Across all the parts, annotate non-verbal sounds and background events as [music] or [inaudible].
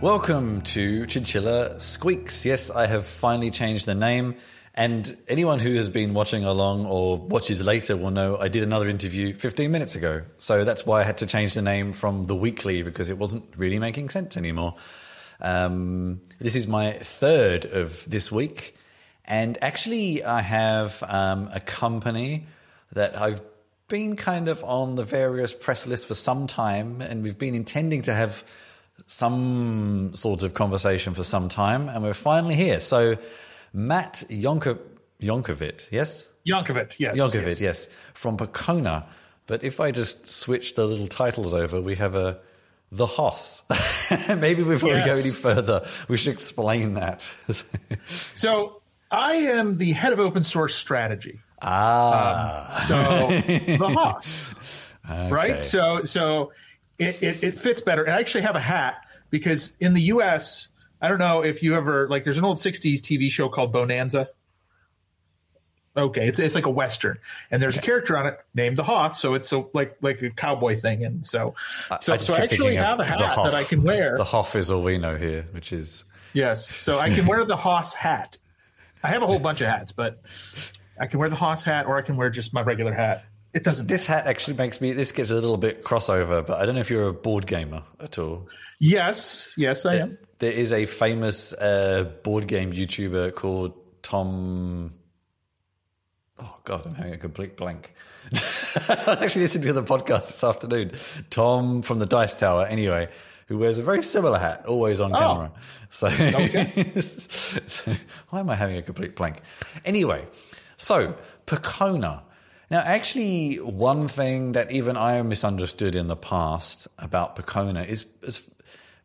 Welcome to Chinchilla Squeaks. Yes, I have finally changed the name. And anyone who has been watching along or watches later will know I did another interview 15 minutes ago. So that's why I had to change the name from The Weekly because it wasn't really making sense anymore. Um, this is my third of this week. And actually, I have um, a company that I've been kind of on the various press lists for some time, and we've been intending to have some sort of conversation for some time, and we're finally here. So, Matt Yonko- Yonkovic, yes? Yankovic, yes. Yankovic, yes. yes, from Percona. But if I just switch the little titles over, we have a the Hoss. [laughs] Maybe before we go any further, we should explain that. [laughs] So I am the head of open source strategy. ah, So the Hoss, [laughs] right? So so it, it it fits better. And I actually have a hat because in the U.S. I don't know if you ever like. There's an old '60s TV show called Bonanza. Okay, it's it's like a western, and there's a character on it named the Hoss, so it's a, like like a cowboy thing, and so so, I so I actually have a hat that I can wear. The Hoff is all we know here, which is Yes. So I can wear the Hoss hat. I have a whole bunch of hats, but I can wear the Hoss hat or I can wear just my regular hat. It doesn't. this hat actually makes me. This gets a little bit crossover, but I don't know if you're a board gamer at all. Yes. Yes, I am. There is a famous uh, board game YouTuber called Tom. Oh God, I'm having a complete blank. [laughs] I was actually listening to the podcast this afternoon. Tom from the Dice Tower, anyway, who wears a very similar hat, always on camera. So, [laughs] so why am I having a complete blank? Anyway, so Percona. Now, actually, one thing that even I misunderstood in the past about Percona is, is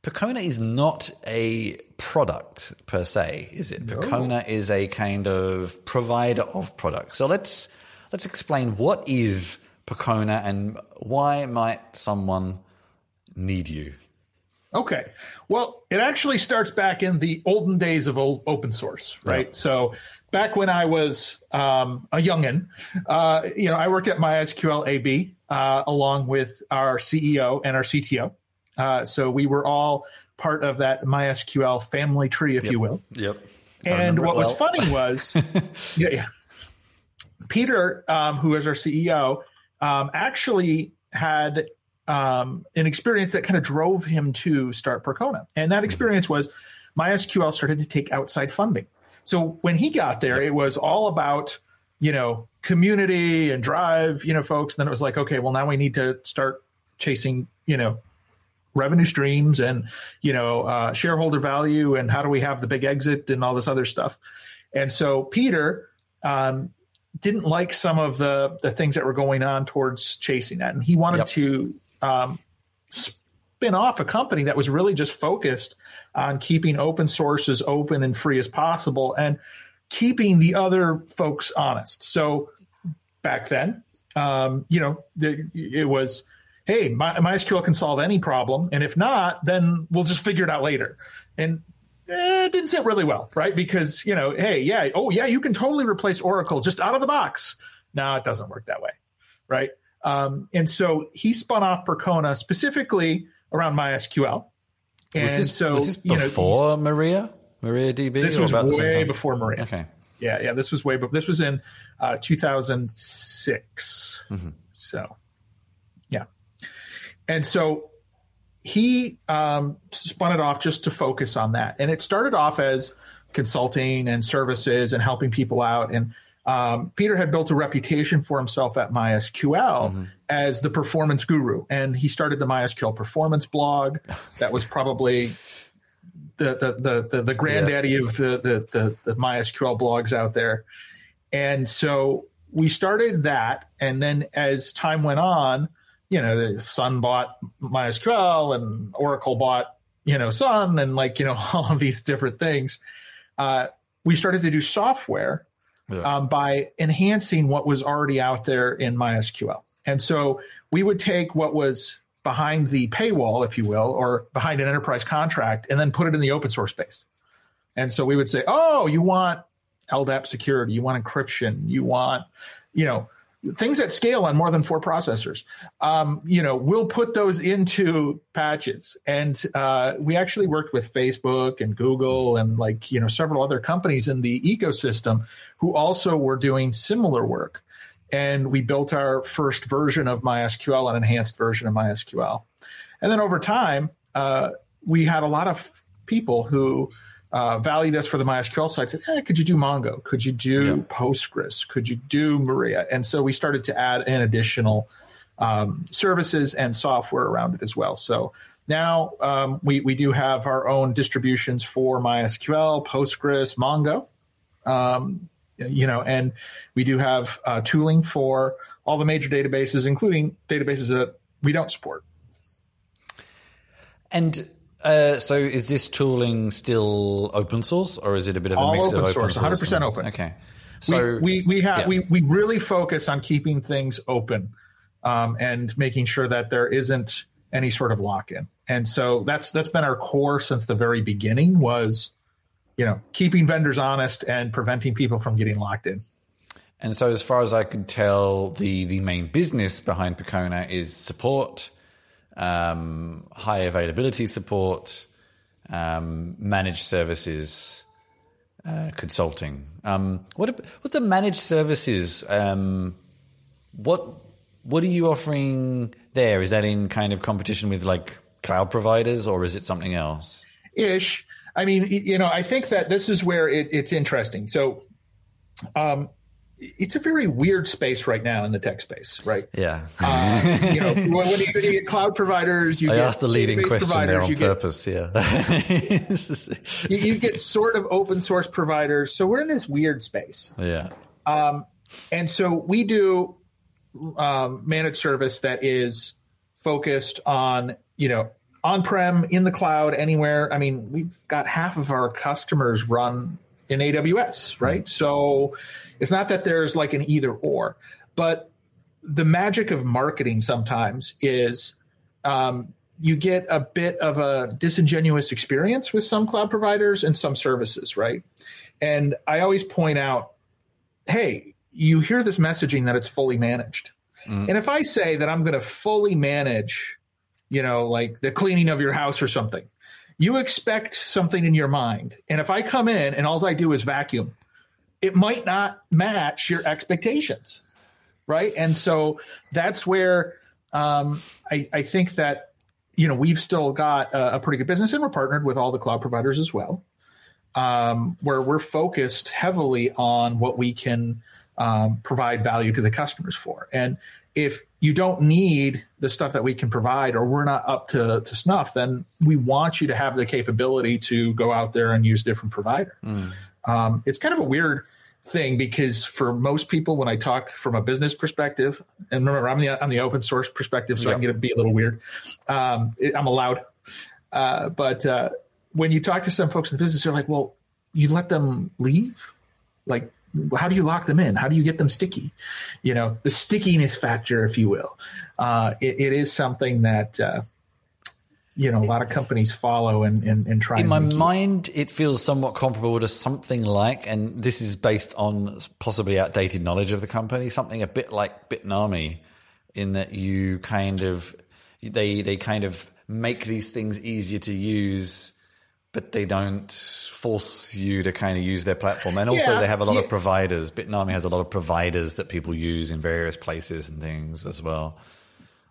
Percona is not a product per se, is it? Percona is a kind of provider of products. So let's let's explain what is Percona and why might someone need you? Okay. Well, it actually starts back in the olden days of old open source, right? Yeah. So back when I was um, a youngin, uh, you know, I worked at MySQL AB uh, along with our CEO and our CTO. Uh, so we were all part of that MySQL family tree, if you will. Yep. And what was funny was, [laughs] yeah, yeah. Peter, um, who is our CEO, um, actually had um, an experience that kind of drove him to start Percona. And that experience was MySQL started to take outside funding. So when he got there, it was all about, you know, community and drive, you know, folks. And Then it was like, okay, well, now we need to start chasing, you know, revenue streams and you know uh, shareholder value and how do we have the big exit and all this other stuff and so peter um, didn't like some of the the things that were going on towards chasing that and he wanted Yep. to um, spin off a company that was really just focused on keeping open source as open and free as possible and keeping the other folks honest so back then um, you know it was hey, My, MySQL can solve any problem, and if not, then we'll just figure it out later. And eh, it didn't sit really well, right? Because you know, hey, yeah, oh yeah, you can totally replace Oracle just out of the box. No, it doesn't work that way, right? Um, and so he spun off Percona specifically around MySQL. And Was this, so was this you know, before Maria? Maria DB? this was about the same way before Maria. Okay. Yeah, yeah. This was way before. This was in uh, 2006. Mm-hmm. So, yeah. And so he um, spun it off just to focus on that. And it started off as consulting and services and helping people out. And um, Peter had built a reputation for himself at MySQL as the performance guru. And he started the MySQL performance blog. [laughs] That was probably the the the the, the granddaddy of the, the the the MySQL blogs out there. And so we started that, and then as time went on, you know, the Sun bought MySQL, and Oracle bought you know Sun, and like you know [laughs] all of these different things. Uh, we started to do software Yeah. um, by enhancing what was already out there in MySQL. And so we would take what was behind the paywall, if you will, or behind an enterprise contract, and then put it in the open source space. And so we would say, oh, you want LDAP security, you want encryption, you want, you know, things at scale on more than four processors. Um, you know, we'll put those into patches. And uh, we actually worked with Facebook and Google and like, you know, several other companies in the ecosystem who also were doing similar work. And we built our first version of MySQL, an enhanced version of MySQL. And then over time, uh, we had a lot of people who uh, valued us for the MySQL side, said, hey, could you do Mongo? Could you do yeah. Postgres? Could you do Maria? And so we started to add in additional um, services and software around it as well. So now um, we, we do have our own distributions for MySQL, Postgres, Mongo. Um, you know, and we do have uh, tooling for all the major databases, including databases that we don't support. And uh, so is this tooling still open source or is it a bit of a All mix open of source, open 100% and, open. Okay. So we, we, we have yeah. we, we really focus on keeping things open um, and making sure that there isn't any sort of lock in. And so that's that's been our core since the very beginning was you know keeping vendors honest and preventing people from getting locked in. And so as far as I can tell the the main business behind Percona is support um, high availability support, um, managed services, uh, consulting. Um, what what the managed services? Um, what what are you offering there? Is that in kind of competition with like cloud providers, or is it something else? Ish. I mean, you know, I think that this is where it, it's interesting. So, um, it's a very weird space right now in the tech space, right? Yeah. uh, you know, [laughs] you, you, get cloud providers, you I get asked the leading question there on purpose. Get, yeah. [laughs] you, you, get sort of open source providers, so we're in this weird space. Yeah. Um, and so we do um, managed service that is focused on you know on prem in the cloud anywhere. I mean, we've got half of our customers run in AWS, right? Mm-hmm. So it's not that there's like an either or, but the magic of marketing sometimes is um, you get a bit of a disingenuous experience with some cloud providers and some services, right? And I always point out, hey, you hear this messaging that it's fully managed. Mm. And if I say that I'm going to fully manage, you know, like the cleaning of your house or something, you expect something in your mind. And if I come in and all I do is vacuum, it might not match your expectations. Right. And so that's where um, I, I, think that, you know, we've still got a, a, pretty good business and we're partnered with all the cloud providers as well, um, where we're focused heavily on what we can um, provide value to the customers for. And if you don't need the stuff that we can provide or we're not up to, to snuff, then we want you to have the capability to go out there and use different provider. Mm. Um, it's kind of a weird thing because for most people, when I talk from a business perspective, and remember, I'm the, I'm the open source perspective, so. I can get to be a little weird. Um, it, I'm allowed. Uh, but uh, when you talk to some folks in the business, they're like, well, you let them leave? Like, how do you lock them in? How do you get them sticky? You know, the stickiness factor, if you will. Uh, it, it is something that uh, you know a lot of companies follow and and, and try. In my mind, it feels somewhat comparable to something like, and this is based on possibly outdated knowledge of the company, something a bit like Bitnami, in that you kind of they they kind of make these things easier to use but they don't force you to kind of use their platform. And also, yeah, they have a lot yeah. of providers. Bitnami has a lot of providers that people use in various places and things as well.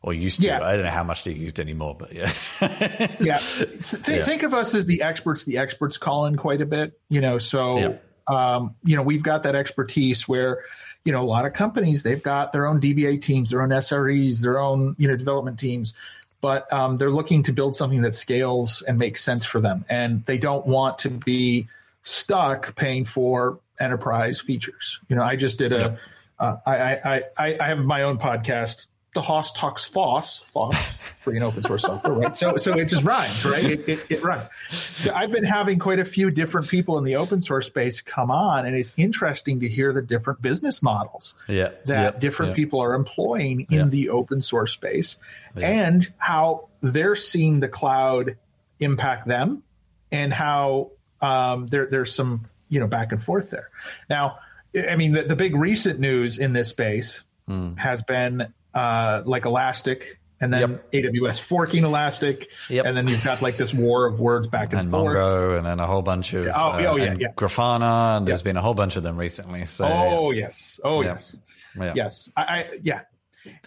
Or used to. Yeah. I don't know how much they're used anymore, but yeah. [laughs] yeah. Th- think of us as the experts. The experts call in quite a bit, you know. So, um, you know, we've got that expertise where, you know, a lot of companies they've got their own DBA teams, their own SREs, their own you know development teams but um, they're looking to build something that scales and makes sense for them. And they don't want to be stuck paying for enterprise features. You know, I just did a. Uh, I, I, I have my own podcast the Hoss talks Foss, [laughs] Foss, free and open source software, right? So, so it just rhymes, right? It, it, it, rhymes. So I've been having quite a few different people in the open source space come on, and it's interesting to hear the different business models yeah, that different people are employing in the open source space, and how they're seeing the cloud impact them, and how um, there, there's some you know back and forth there. Now, I mean, the, the big recent news in this space mm. has been uh, like Elastic, and then yep. AWS forking Elastic, yep. and then you've got like this war of words back and, and forth. Mongo, and then a whole bunch of oh, uh, oh yeah, yeah, Grafana, and there's been a whole bunch of them recently. So oh yes, oh yes, yes, I, I yeah,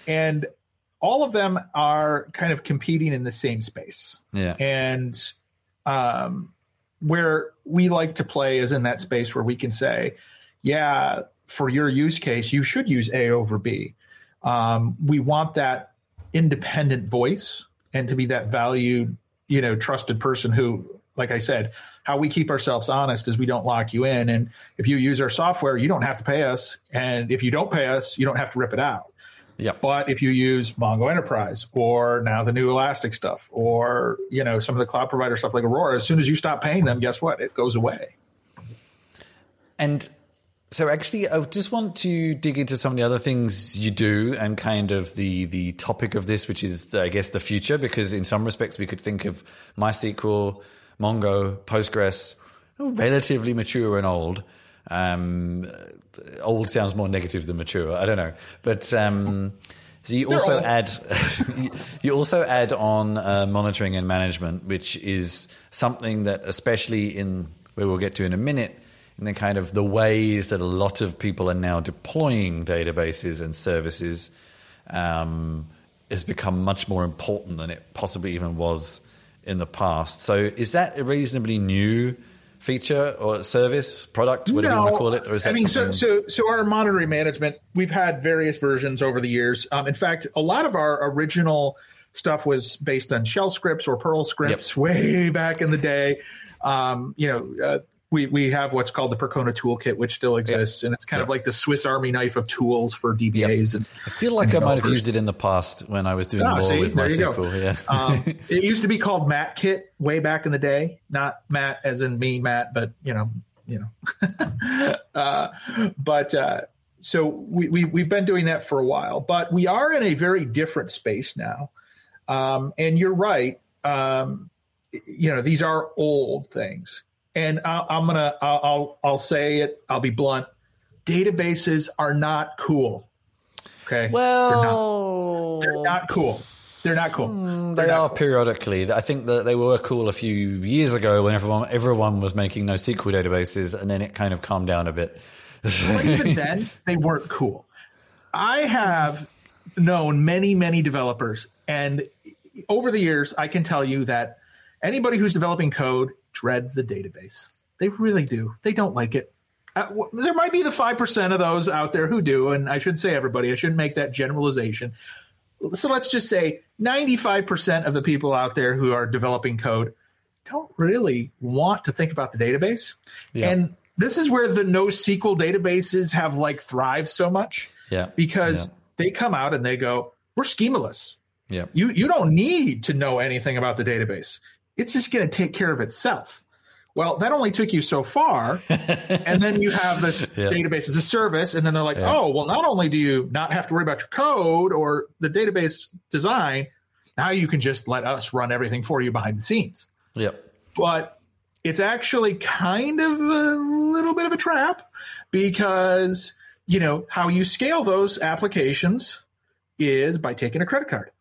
and all of them are kind of competing in the same space. Yeah, and um, where we like to play is in that space where we can say, yeah, for your use case, you should use A over B. Um, we want that independent voice and to be that valued, you know, trusted person who, like I said, how we keep ourselves honest is we don't lock you in. And if you use our software, you don't have to pay us. And if you don't pay us, you don't have to rip it out. Yeah. But if you use Mongo Enterprise or now the new Elastic stuff or, you know, some of the cloud provider stuff like Aurora, as soon as you stop paying them, guess what? It goes away. And so actually I just want to dig into some of the other things you do and kind of the the topic of this, which is the, I guess the future, because in some respects we could think of MySQL, Mongo, Postgres, relatively mature and old. Um, old sounds more negative than mature. I don't know, but um, so you also add [laughs] you also add on uh, monitoring and management, which is something that, especially in where we'll get to in a minute, in the kind of the ways that a lot of people are now deploying databases and services, um, has become much more important than it possibly even was in the past. So, is that a reasonably new? feature or service product, whatever no, you want to call it, or is that I mean, so so so our monitoring management, we've had various versions over the years. Um, in fact, a lot of our original stuff was based on shell scripts or Perl scripts yep. way back in the day. Um, you know, uh, we we have what's called the Percona toolkit, which still exists, and it's kind of like the Swiss Army knife of tools for DBAs. Yep. And I feel like I might have used it in the past when I was doing oh, more see, with MySQL. Yeah, um, [laughs] it used to be called Maatkit way back in the day, not Matt as in me, Matt, but you know, you know. [laughs] uh, but uh, so we, we we've been doing that for a while, but we are in a very different space now. Um, and you're right. Um, you know, these are old things and I, am gonna I'll, I'll I'll say it. I'll be blunt. Databases are not cool. Okay. Well, they're not, they're not cool. They're not cool. Mm, they are cool. periodically. I think that they were cool a few years ago when everyone everyone was making NoSQL databases, and then it kind of calmed down a bit. but even [laughs] then, they weren't cool. I have known many, many developers, and over the years, I can tell you that anybody who's developing code dreads the database. They really do. They don't like it. Uh, there might be the 5% of those out there who do, and I shouldn't say everybody. I shouldn't make that generalization. So let's just say 95% of the people out there who are developing code don't really want to think about the database. Yeah. And this is where the NoSQL databases have like thrived so much. Yeah. Because yeah. they come out and they go, we're schemaless. Yeah. You you don't need to know anything about the database it's just going to take care of itself. Well, that only took you so far. [laughs] and then you have this yeah. database as a service. And then they're like, yeah. oh, well, not only do you not have to worry about your code or the database design, now you can just let us run everything for you behind the scenes. Yep. But it's actually kind of a little bit of a trap because, you know, how you scale those applications is by taking a credit card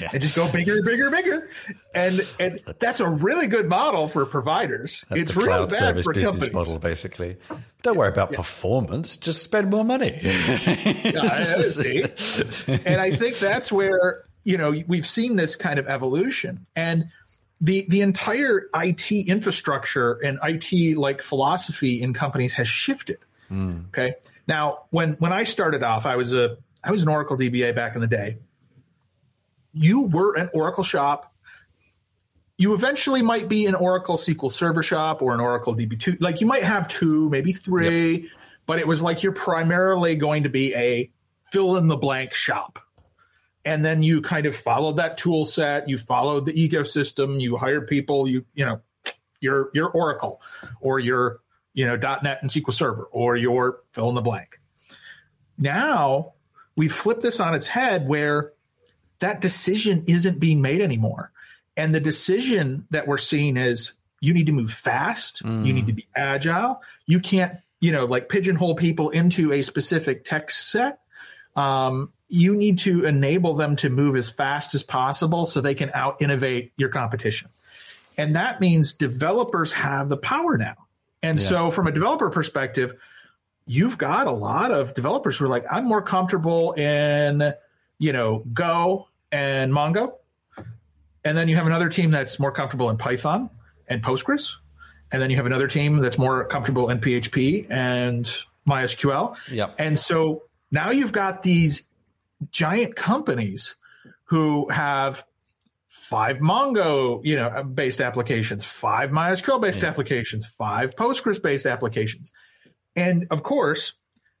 yeah. and just go bigger, bigger, bigger. And and that's, that's a really good model for providers. That's it's the cloud bad service for business companies. model, basically. Don't worry about yeah. performance; just spend more money. [laughs] yeah, see? and I think that's where you know we've seen this kind of evolution and the the entire IT infrastructure and IT like philosophy in companies has shifted. Mm. Okay. Now, when when I started off, I was a I was an Oracle DBA back in the day, you were an Oracle shop. You eventually might be an Oracle SQL Server shop or an Oracle DB2. Like you might have two, maybe three, yep. but it was like you're primarily going to be a fill in the blank shop. And then you kind of followed that tool set, you followed the ecosystem, you hired people, you, you know, your your Oracle or your, you know, dot .NET and SQL Server or your fill in the blank. Now we flip this on its head where that decision isn't being made anymore. And the decision that we're seeing is you need to move fast, mm. you need to be agile. You can't, you know, like pigeonhole people into a specific tech set. um, you need to enable them to move as fast as possible so they can out innovate your competition. And that means developers have the power now. And yeah. so, from a developer perspective, you've got a lot of developers who are like, I'm more comfortable in, you know, Go and Mongo. And then you have another team that's more comfortable in Python and Postgres. And then you have another team that's more comfortable in PHP and MySQL. Yep. And so now you've got these giant companies who have five Mongo, you know, based applications, five MySQL based yeah. applications, five Postgres based applications. And of course,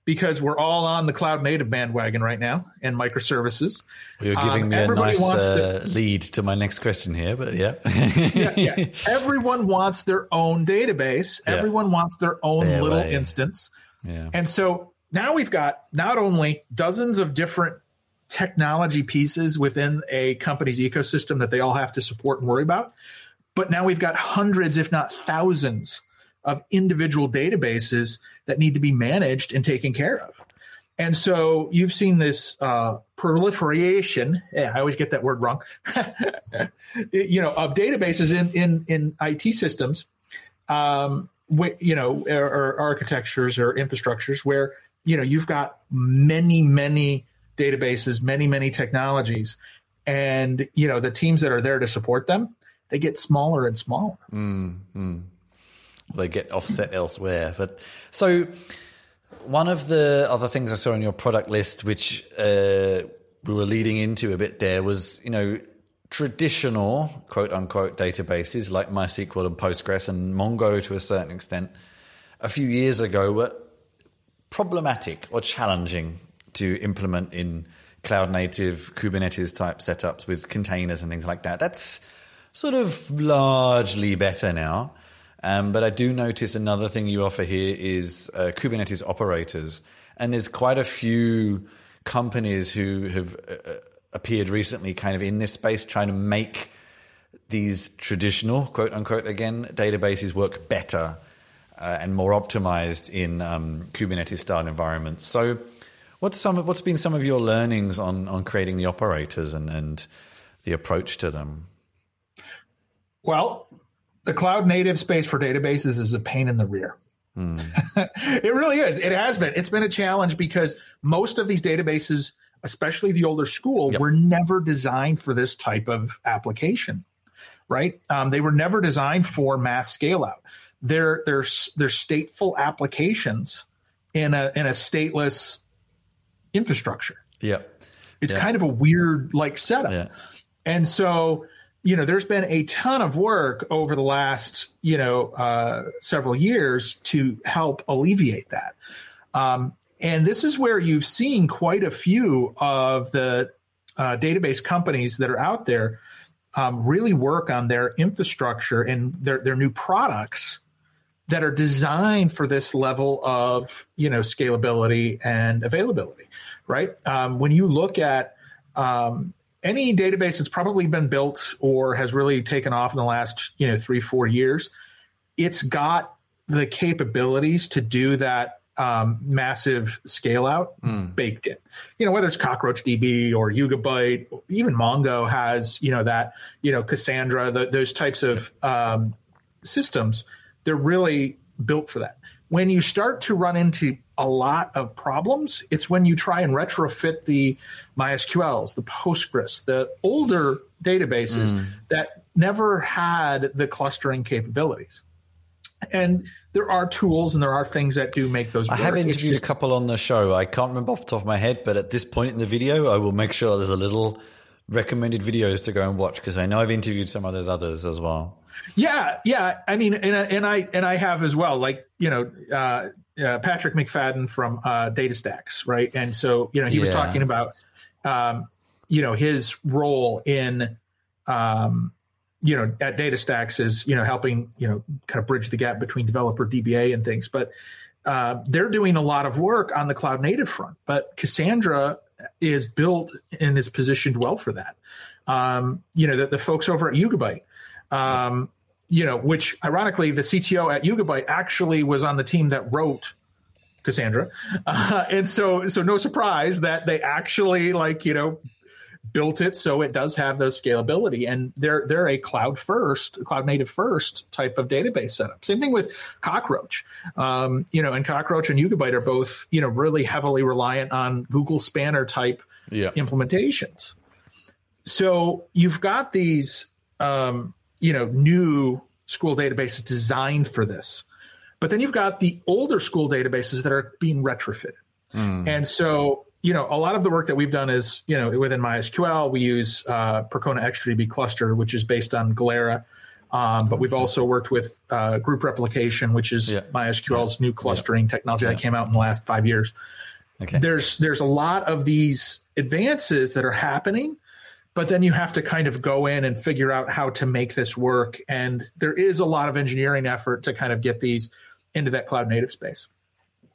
because we're all on the cloud native bandwagon right now and microservices. Well, you're giving um, me a nice uh, the, lead to my next question here, but yeah. yeah, yeah. [laughs] Everyone wants their own database. Yeah. Everyone wants their own their little way. instance. Yeah. And so now we've got not only dozens of different technology pieces within a company's ecosystem that they all have to support and worry about, but now we've got hundreds, if not thousands, of individual databases that need to be managed and taken care of. And so you've seen this uh, proliferation. Yeah, I always get that word wrong. [laughs] you know, of databases in in in IT systems, um, you know, or, or architectures or infrastructures where you know you've got many many databases, many many technologies, and you know the teams that are there to support them, they get smaller and smaller. Mm, mm they get offset elsewhere. But so one of the other things I saw on your product list, which uh, we were leading into a bit there, was you know traditional quote unquote databases like MySQL and Postgres and Mongo to a certain extent a few years ago were problematic or challenging to implement in cloud native Kubernetes type setups with containers and things like that. That's sort of largely better now. Um, but I do notice another thing you offer here is uh, Kubernetes operators. And there's quite a few companies who have uh, uh, appeared recently kind of in this space trying to make these traditional, quote unquote, again, databases work better uh, and more optimized in um, Kubernetes style environments. So, what's some what's been some of your learnings on on creating the operators and and the approach to them? Well, the cloud native space for databases is a pain in the rear. Mm. [laughs] it really is. It has been. It's been a challenge because most of these databases, especially the older school, yep. were never designed for this type of application, right? Um, they were never designed for mass scale out. They're they're they're stateful applications in a in a stateless infrastructure. Yeah, it's kind of a weird like setup, yeah. and so you know, there's been a ton of work over the last, you know, uh, several years to help alleviate that. Um, and this is where you've seen quite a few of the uh, database companies that are out there um, really work on their infrastructure and their, their new products that are designed for this level of, you know, scalability and availability, right? Um, when you look at, um, any database that's probably been built or has really taken off in the last you know three four years it's got the capabilities to do that um, massive scale out mm. baked in. You know whether it's cockroachdb or yugabyte even mongo has you know that you know cassandra the, those types of um, systems. They're really built for that. When you start to run into a lot of problems, it's when you try and retrofit the MySQLs, the Postgres, the older databases mm. that never had the clustering capabilities. And there are tools and there are things that do make those. I have interviewed just, a couple on the show. I can't remember off the top of my head, but at this point in the video, I will make sure there's a little recommended videos to go and watch because I know I've interviewed some of those others as well. Yeah, yeah. I mean, and, and I and I have as well. Like you know, uh, uh, Patrick McFadin from uh, DataStax, right? And so you know, he yeah. was talking about um, you know his role in um, you know at DataStax is you know helping you know kind of bridge the gap between developer DBA and things, but. Uh, they're doing a lot of work on the cloud native front, but Cassandra is built and is positioned well for that. Um, you know, the, the folks over at Yugabyte, um, you know, which ironically, the CTO at Yugabyte actually was on the team that wrote Cassandra, [laughs] uh, and so so no surprise that they actually like you know built it so it does have the scalability. And they're they're a cloud first cloud native first type of database setup. Same thing with cockroach. Um, you know and cockroach and yugabyte are both you know really heavily reliant on google spanner type Yeah. implementations. So you've got these um, you know new school databases designed for this but then you've got the older school databases that are being retrofitted and so, you know, a lot of the work that we've done is, you know, within MySQL, we use uh, Percona XtraDB cluster, which is based on Galera. Um, but we've also worked with uh, group replication, which is Yeah. MySQL's new clustering technology that came out in the last five years. Okay. There's there's a lot of these advances that are happening, but then you have to kind of go in and figure out how to make this work. And there is a lot of engineering effort to kind of get these into that cloud native space.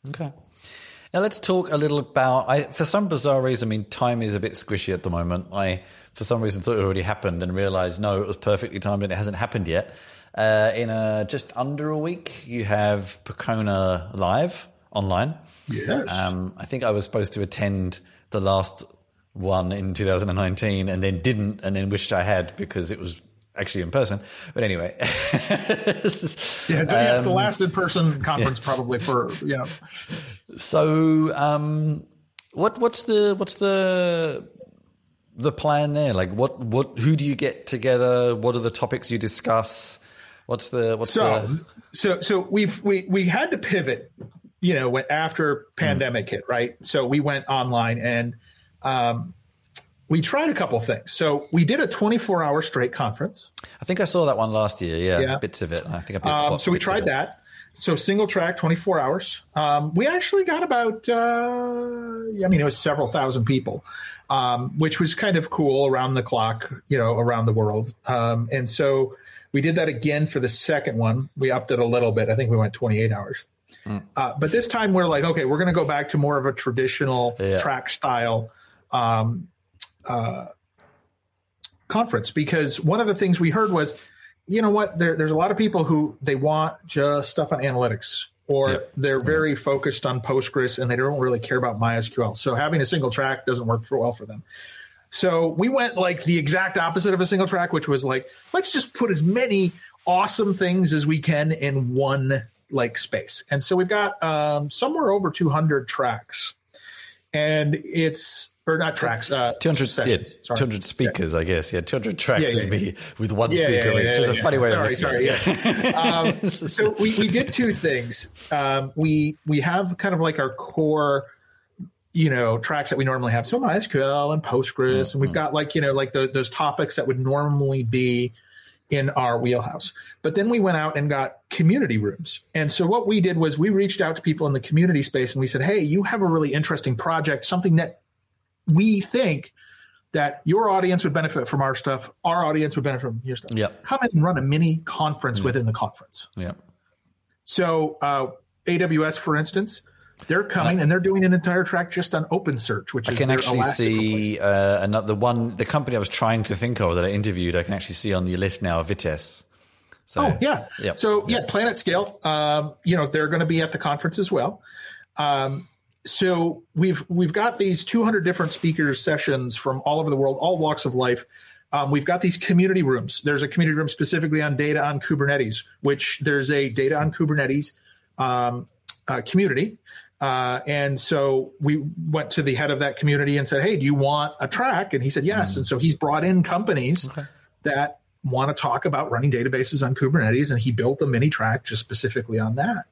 Okay. Now let's talk a little about. I, for some bizarre reason, I mean, time is a bit squishy at the moment. I, for some reason, thought it already happened and realized no, it was perfectly timed and it hasn't happened yet. Uh, in a, just under a week, you have Percona live online. Yes. Um, I think I was supposed to attend the last one in 2019 and then didn't, and then wished I had because it was actually in person. But anyway, is- [laughs] Yeah, yeah, it's the last in-person conference probably for yeah. So, um, what what's the what's the the plan there? Like, what what who do you get together? What are the topics you discuss? What's the what's So the so so we've we we had to pivot, you know, when after pandemic hit, right? So we went online and um, we tried a couple things. So we did a 24 hour straight conference. I think I saw that one last year. Yeah, Yeah. bits of it. I think I Um, so we tried that. So single track, 24 hours. Um, we actually got about, uh, I mean, it was several thousand people, um, which was kind of cool around the clock, you know, around the world. Um, and so we did that again for the second one. We upped it a little bit. I think we went 28 hours. Uh, but this time we're like, okay, we're going to go back to more of a traditional Yeah. track style um, uh, conference because one of the things we heard was, you know what, there, there's a lot of people who they want just stuff on analytics or Yeah. they're very focused on Postgres and they don't really care about MySQL. So having a single track doesn't work for well for them. So we went like the exact opposite of a single track, which was like, let's just put as many awesome things as we can in one like space. And so we've got um, somewhere over 200 tracks, and it's or not tracks, uh, 200, yeah, sessions, sorry. 200 speakers, I guess. Yeah, 200 tracks Yeah, yeah, would be with one Yeah, speaker, yeah, which yeah, is a funny way sorry, of sorry, looking at it. yeah. um, [laughs] so we, we did two things. Um, we we have kind of like our core, you know, tracks that we normally have. So MySQL and Postgres, and we've got like you know like the, those topics that would normally be in our wheelhouse. But then we went out and got community rooms. And so what we did was we reached out to people in the community space and we said, "Hey, you have a really interesting project, something that we think that your audience would benefit from our stuff, our audience would benefit from your stuff. Yep. Come in and run a mini conference within the conference. Yeah. So uh, AWS, for instance, they're coming and they're doing an entire track just on OpenSearch, which I can actually see uh, another one. The company I was trying to think of that I interviewed, I can actually see on the list now, Vitess. So, Oh yeah. Yep. So yeah, Planet Scale. Um, you know they're going to be at the conference as well. Um, so we've we've got these 200 different speakers sessions from all over the world, all walks of life. Um, we've got these community rooms. There's a community room specifically on data on Kubernetes, which there's a data on Kubernetes um, uh, community. Uh, and so we went to the head of that community and said, "Hey, do you want a track?" And he said, "Yes." And so he's brought in companies that want to talk about running databases on Kubernetes, and he built a mini track just specifically on that.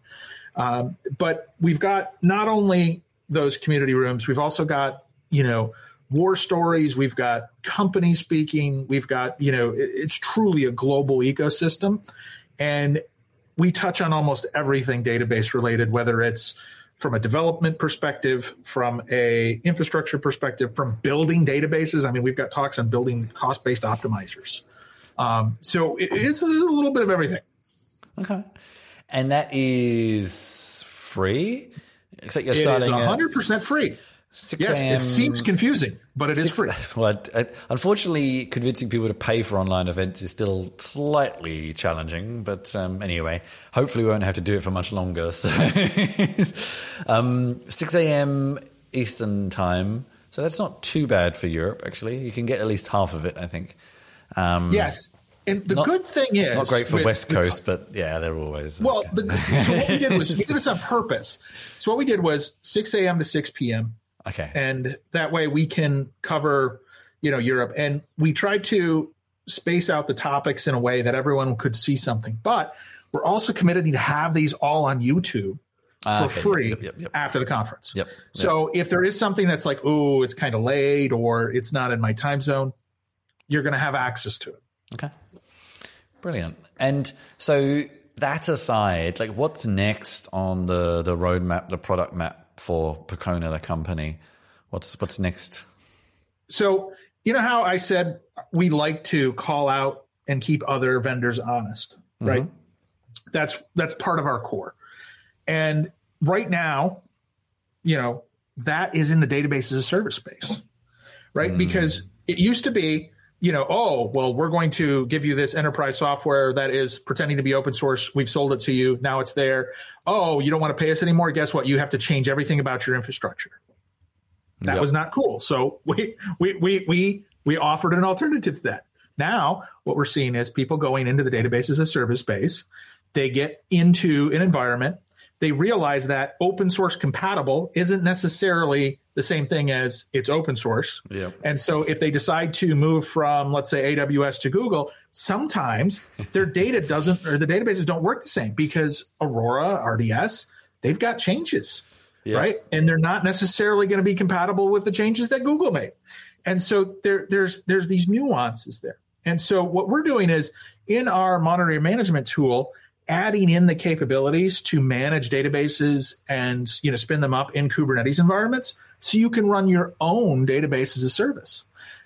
Um, but we've got not only those community rooms, we've also got you know war stories. We've got company speaking. We've got you know it- it's truly a global ecosystem, and we touch on almost everything database related, whether it's from a development perspective, from a infrastructure perspective, from building databases. I mean, we've got talks on building cost based optimizers. Um, so it, it's a little bit of everything. Okay. And that is free? Except you're It is starting at 100% free. 6 Yes, it seems confusing, but it is free. [laughs] Well, unfortunately, convincing people to pay for online events is still slightly challenging. But um, anyway, hopefully, we won't have to do it for much longer. [laughs] So, um, 6 a.m. Eastern time. So that's not too bad for Europe, actually. You can get at least half of it, I think. Um, Yes, and the Not- good thing is Not great for West Coast, but yeah, they're always. Well, the, so what we did was we [laughs] did this on purpose. So what we did was 6 a.m. to 6 p.m. okay. and that way we can cover you know Europe and we tried to space out the topics in a way that everyone could see something but we're also committed to have these all on YouTube Ah, for okay, free Yep, yep, yep. after the conference. Yep, So if there is something that's like, oh, it's kind of late or it's not in my time zone, you're going to have access to it. Okay. Brilliant. And so that aside, like what's next on the the roadmap, the product map for Percona, the company? What's what's next? So you know how I said we like to call out and keep other vendors honest, mm-hmm. right? That's that's part of our core. And right now, you know, that is in the database as a service space, right? Mm. Because it used to be, you know, oh, well, we're going to give you this enterprise software that is pretending to be open source. We've sold it to you. Now it's there. Oh, you don't want to pay us anymore. Guess what? You have to change everything about your infrastructure. That Yep. was not cool. So [laughs] we we we we we offered an alternative to that. Now what we're seeing is people going into the database as a service base. They get into an environment. They realize that open source compatible isn't necessarily the same thing as it's open source. Yep. And so if they decide to move from, let's say, AWS to Google, sometimes their [laughs] data doesn't, or the databases don't work the same because Aurora, RDS, they've got changes, right? And they're not necessarily going to be compatible with the changes that Google made. And so there, there's, there's these nuances there. And so what we're doing is in our monitoring management tool, adding in the capabilities to manage databases and you know spin them up in Kubernetes environments so you can run your own database as a service.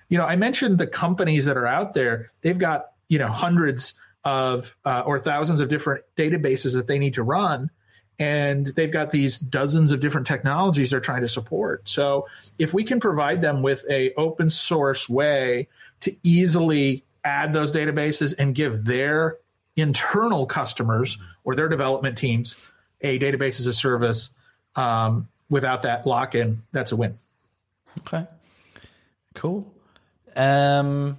You know, I mentioned the companies that are out there, they've got, you know, hundreds of uh, or thousands of different databases that they need to run and they've got these dozens of different technologies they're trying to support. So, if we can provide them with a open source way to easily add those databases and give their internal customers or their development teams a database as a service um, without that lock in, that's a win. Okay. Cool. Um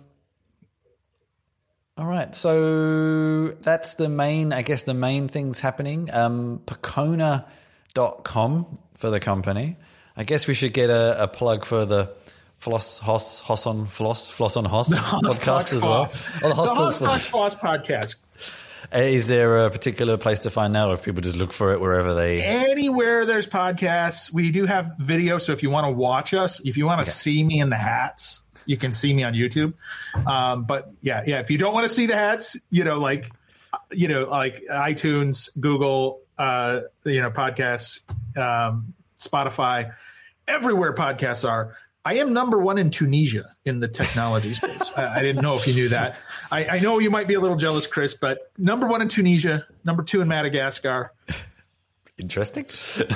all right. So that's the main I guess the main things happening. Um Percona.com for the company. I guess we should get a, a plug for the Floss Hoss Hoss on Floss Floss on Hoss podcast as well. Oh, the Hoss the Talks Hoss Talks. Floss podcast. Uh, Is there a particular place to find that, or if people just look for it wherever they? Anywhere there's podcasts, we do have video. So if you want to watch us, if you want to see me in the hats, you can see me on YouTube. Um, but yeah, yeah. If you don't want to see the hats, you know, like, you know, like iTunes, Google, uh, you know, podcasts, um, Spotify, everywhere podcasts are. I am number one in Tunisia in the technology space. I, I didn't know if you knew that. I, I know you might be a little jealous, Chris, but number one in Tunisia, number two in Madagascar. Interesting.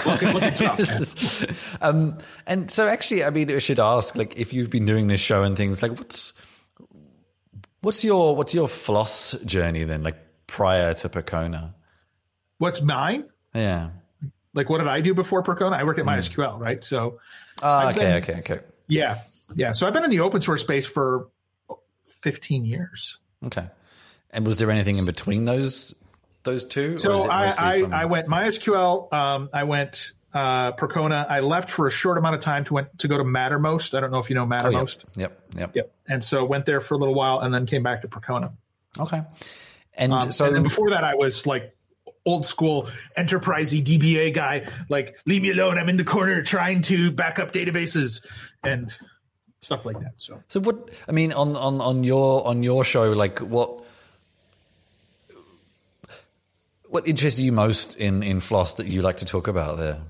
Looking, looking tough. This is- um, and so, actually, I mean, I should ask, like, if you've been doing this show and things, like, what's what's your what's your floss journey then, like, prior to Percona, What's mine? Yeah. Like, what did I do before Percona? I work at MySQL, right? So, Ah, I've okay, okay, okay, yeah, yeah. So I've been in the open source space for 15 years. okay. And was there anything in between those those two? So I, I, from- I went MySQL. Um, I went uh, Percona. I left for a short amount of time to went to go to Mattermost. I don't know if you know Oh, yep, Mattermost. yep, yep, Yep. And so went there for a little while and then came back to Percona. Okay. And Um, so, and then before that, I was like old school enterprisey DBA guy. Like, leave me alone. I'm in the corner trying to back up databases and stuff like that. So So what I mean on on on your on your show, like what what interests you most in in Floss that you like to talk about there?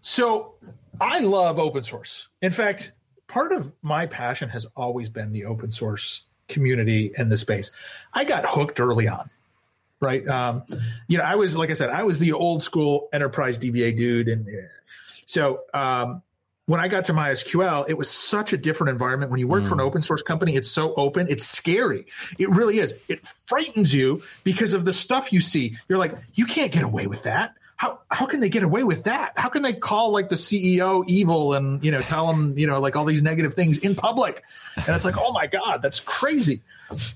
So I love open source. In fact, part of my passion has always been the open source community and the space. I got hooked early on, right? Um, you know, I was like I said, I was the old school enterprise DBA dude, and so um, when I got to MySQL, it was such a different environment. When you work mm. for an open source company, it's so open, it's scary. It really is. It frightens you because of the stuff you see. You're like, you can't get away with that. How how can they get away with that? How can they call like the CEO evil and you know tell him you know like all these negative things in public? And it's like, oh my god, that's crazy.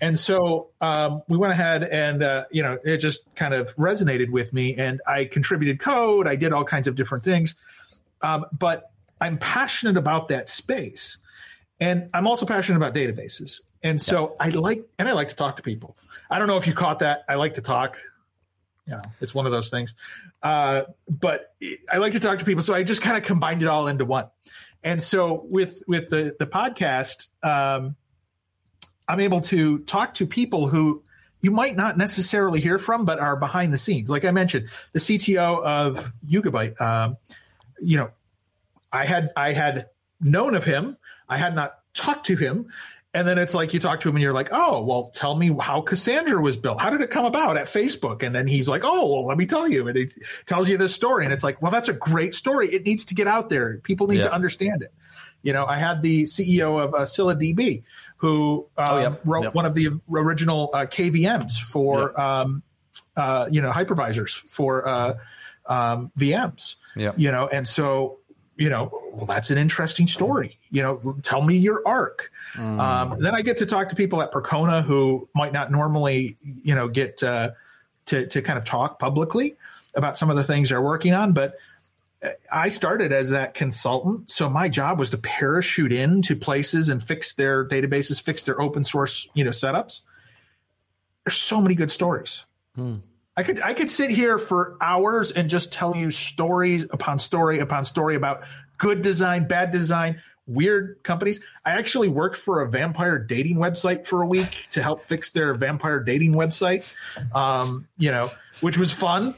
And so um, we went ahead and uh, you know it just kind of resonated with me, and I contributed code. I did all kinds of different things, um, but I'm passionate about that space. And I'm also passionate about databases. And so yeah. I like and I like to talk to people. I don't know if you caught that. I like to talk. You know, it's one of those things. Uh, but I like to talk to people. So I just kind of combined it all into one. And so with with the the podcast, um, I'm able to talk to people who you might not necessarily hear from, but are behind the scenes. Like I mentioned, the CTO of Yugabyte, um, you know, I had I had known of him. I had not talked to him. And then it's like you talk to him and you're like, oh, well, tell me how Cassandra was built. How did it come about at Facebook? And then he's like, oh, well, let me tell you. And he tells you this story. And it's like, well, that's a great story. It needs to get out there. People need yeah. to understand it. You know, I had the CEO of uh, ScyllaDB who um, oh, wrote one of the original uh, KVMs for, um, uh, you know, hypervisors for uh, um, VMs. Yeah. You know, and so you know, well, that's an interesting story. You know, tell me your arc. Mm. Um, then I get to talk to people at Percona who might not normally, you know, get uh, to to kind of talk publicly about some of the things they're working on. But I started as that consultant, so my job was to parachute into places and fix their databases, fix their open source, you know, setups. There's so many good stories. Hmm. I could I could sit here for hours and just tell you stories upon story upon story about good design, bad design, weird companies. I actually worked for a vampire dating website for a week to help fix their vampire dating website. Um, you know, which was fun.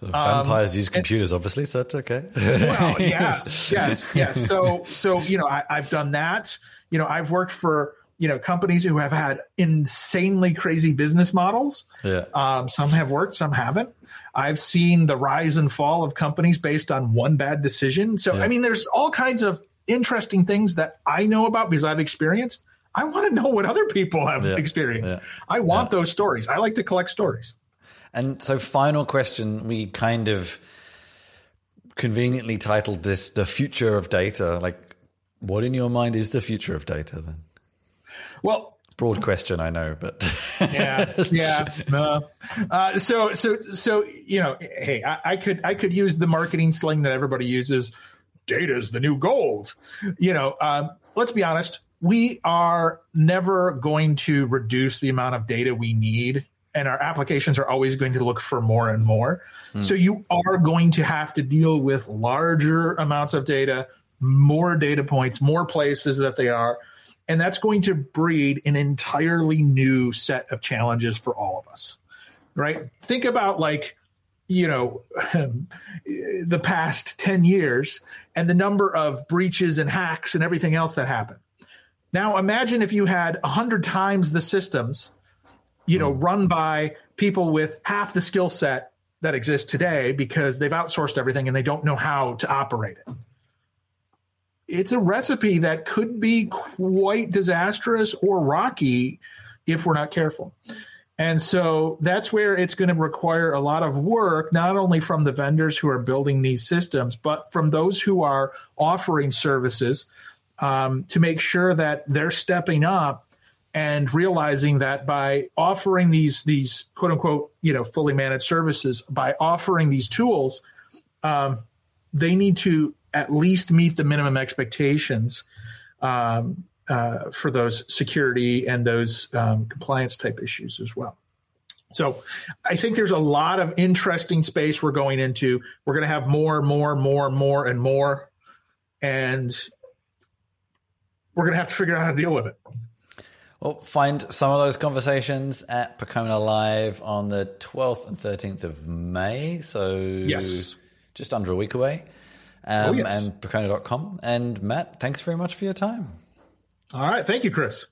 vampires um, use computers, and, obviously, so that's okay. well, [laughs] yes, yes, yes. So, so you know, I, I've done that. You know, I've worked for you know companies who have had insanely crazy business models. Yeah. Um, some have worked, some haven't. I've seen the rise and fall of companies based on one bad decision. So yeah. I mean, there's all kinds of interesting things that I know about because I've experienced. I want to know what other people have yeah. experienced. Yeah. I want those stories. I like to collect stories. And so, final question: We kind of conveniently titled this "the future of data." Like, what in your mind is the future of data then? Well, broad question, I know, but [laughs] yeah, yeah. Uh, uh, so, so, so, you know, hey, I, I, could, I could use the marketing slang that everybody uses. Data is the new gold. You know, um, let's be honest. We are never going to reduce the amount of data we need, and our applications are always going to look for more and more. Hmm. So, you are going to have to deal with larger amounts of data, more data points, more places that they are and that's going to breed an entirely new set of challenges for all of us. Right? Think about like, you know, [laughs] the past 10 years and the number of breaches and hacks and everything else that happened. Now imagine if you had 100 times the systems, you know, hmm. run by people with half the skill set that exists today because they've outsourced everything and they don't know how to operate it it's a recipe that could be quite disastrous or rocky if we're not careful. And so that's where it's going to require a lot of work, not only from the vendors who are building these systems, but from those who are offering services um, to make sure that they're stepping up and realizing that by offering these these quote unquote you know fully managed services, by offering these tools, um, they need to at least meet the minimum expectations um, uh, for those security and those um, compliance type issues as well. So I think there's a lot of interesting space we're going into. We're going to have more, more, more, more, and more, and we're going to have to figure out how to deal with it. Well, find some of those conversations at Percona Live on the 12th and 13th of May. So yes. just under a week away um, oh, yes. and Percona.com. And Matt, thanks very much for your time. All right. Thank you, Chris.